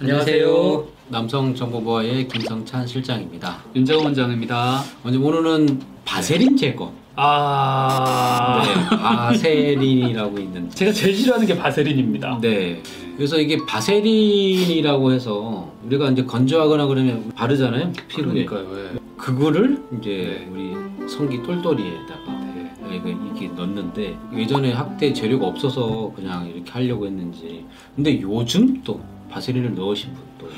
안녕하세요. 남성정보부의 김성찬 실장입니다. 윤정원 원장입니다. 먼저 오늘은 바세린 제거. 아, 네, 바세린이라고 있는데. 제가 제일 싫어하는 게 바세린입니다. 네. 그래서 이게 바세린이라고 해서 우리가 이제 건조하거나 그러면 바르잖아요. 피부에. 그러니까요. 예. 그거를 이제 네. 우리 성기 똘똘이에다가 네. 이거 이렇게 넣는데 예전에 학대 재료가 없어서 그냥 이렇게 하려고 했는지 근데 요즘 또 바세린을 넣으신 분도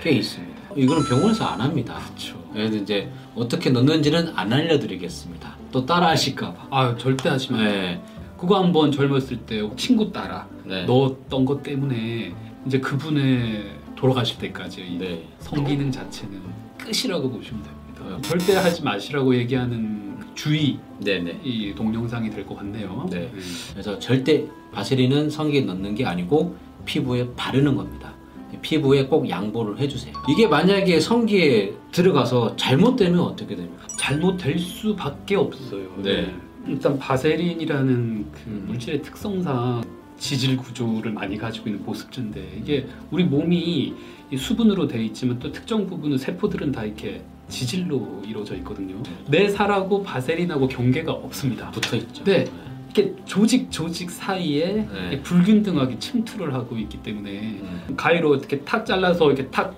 꽤 있습니다. 이거는 병원에서 안 합니다. 그렇죠. 그래서 이제 어떻게 넣는지는 안 알려드리겠습니다. 또 따라 하실까봐. 아, 절대 하시면 안 돼요. 네. 그거 한번 젊었을 때 친구 따라 네. 넣었던 것 때문에 이제 그분의 돌아가실 때까지 이 네. 성기능 자체는 끝이라고 보시면 됩니다. 어. 절대 하지 마시라고 얘기하는 주의 네네. 이 동영상이 될 것 같네요. 네. 그래서 절대 바세린은 성기에 넣는 게 아니고 피부에 바르는 겁니다. 피부에 꼭 양보를 해주세요. 이게 만약에 성기에 들어가서 잘못되면 어떻게 됩니까? 잘못될 수밖에 없어요. 네. 일단 바세린이라는 그 음. 물질의 특성상 지질 구조를 많이 가지고 있는 보습제인데 이게 우리 몸이 이 수분으로 돼 있지만 또 특정 부분은 세포들은 다 이렇게 지질로 이루어져 있거든요. 내 살하고 바세린하고 경계가 없습니다. 붙어 있죠. 네. 이렇게 조직 조직 사이에 네. 불균등하게 침투를 하고 있기 때문에 음. 가위로 이렇게 탁 잘라서 이렇게 탁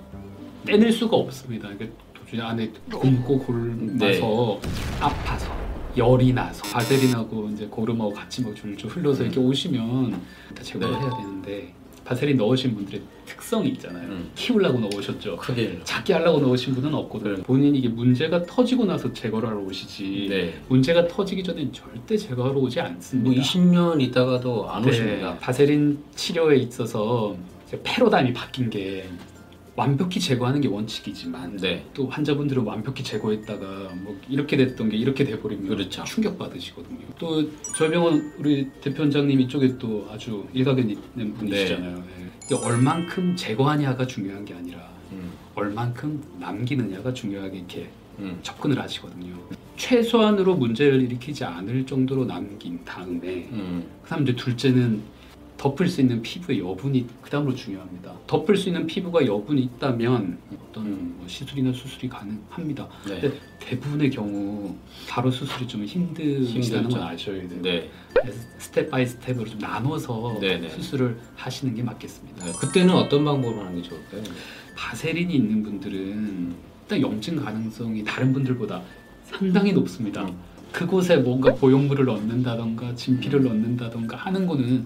떼낼 수가 없습니다. 이게 도저히 안에 곰고 골마서 아파서 열이 나서 바세린하고 이제 고름하고 같이 뭐 줄줄 흘러서 이렇게 오시면 다 제거를 네. 해야 되는데 바세린 넣으신 분들의 특성이 있잖아요. 음. 키우려고 넣으셨죠. 크게. 작게 하려고 넣으신 분은 없거든요. 본인이 이게 문제가 터지고 나서 제거를 하러 오시지 네. 문제가 터지기 전엔 절대 제거하러 오지 않습니다. 뭐 20년 있다가도 안 네, 오십니다. 바세린 치료에 있어서 패러다임이 바뀐 게 완벽히 제거하는 게 원칙이지만 네. 또 환자분들은 완벽히 제거했다가 뭐 이렇게 됐던 게 이렇게 돼버리면 그렇죠. 충격 받으시거든요. 또 저희 병원 우리 대표 원장님 이쪽에 또 아주 일가견 있는 분이시잖아요. 네. 근데 얼만큼 제거하냐가 중요한 게 아니라 음. 얼만큼 남기느냐가 중요하게 이렇게 음. 접근을 하시거든요. 최소한으로 문제를 일으키지 않을 정도로 남긴 다음에 음. 그다음 이제 둘째는 덮을 수 있는 피부의 여분이 그 다음으로 중요합니다. 덮을 수 있는 피부가 여분이 있다면 어떤 뭐 시술이나 수술이 가능합니다. 네. 근데 대부분의 경우 바로 수술이 좀 힘들죠. 건 아셔야 돼요. 네. step by step으로 좀 나눠서 네네. 수술을 하시는 게 맞겠습니다. 네. 그때는 어떤 방법으로 하는 게 좋을까요? 바세린이 있는 분들은 일단 염증 가능성이 다른 분들보다 상당히 높습니다. 음. 그곳에 뭔가 보형물을 넣는다던가 진피를 넣는다던가 하는 거는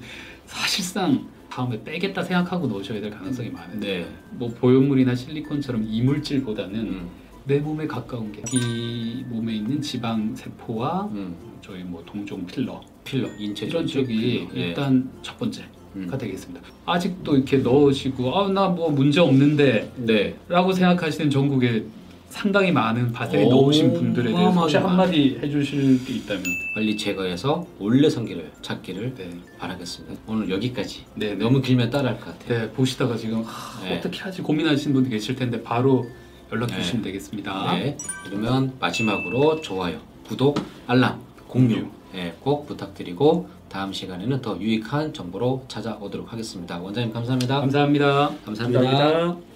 사실상 다음에 빼겠다 생각하고 넣으셔야 될 가능성이 많은데 네. 뭐 보형물이나 실리콘처럼 이물질보다는 음. 내 몸에 가까운 게 이 몸에 있는 지방 세포와 음. 저희 뭐 동종 필러 필러, 인체 이런 쪽이 필러. 예. 일단 첫 번째가 음. 되겠습니다. 아직도 이렇게 넣으시고 아나뭐 문제 없는데 네. 라고 생각하시는 전국에 상당히 많은 바세린 오, 넣으신 분들에 대해서 혹시 어마어마하게 한마디 해주실 게 있다면 빨리 제거해서 원래 성기를 찾기를 네. 바라겠습니다. 오늘 여기까지. 네, 네. 너무 길면 따라할 것 같아요. 네, 보시다가 지금 하, 네. 어떻게 하지 고민하시는 분들 계실 텐데 바로 연락 네. 주시면 되겠습니다. 네. 그러면 마지막으로 좋아요, 구독, 알람, 공유 네, 꼭 부탁드리고 다음 시간에는 더 유익한 정보로 찾아오도록 하겠습니다. 원장님 감사합니다. 감사합니다. 감사합니다.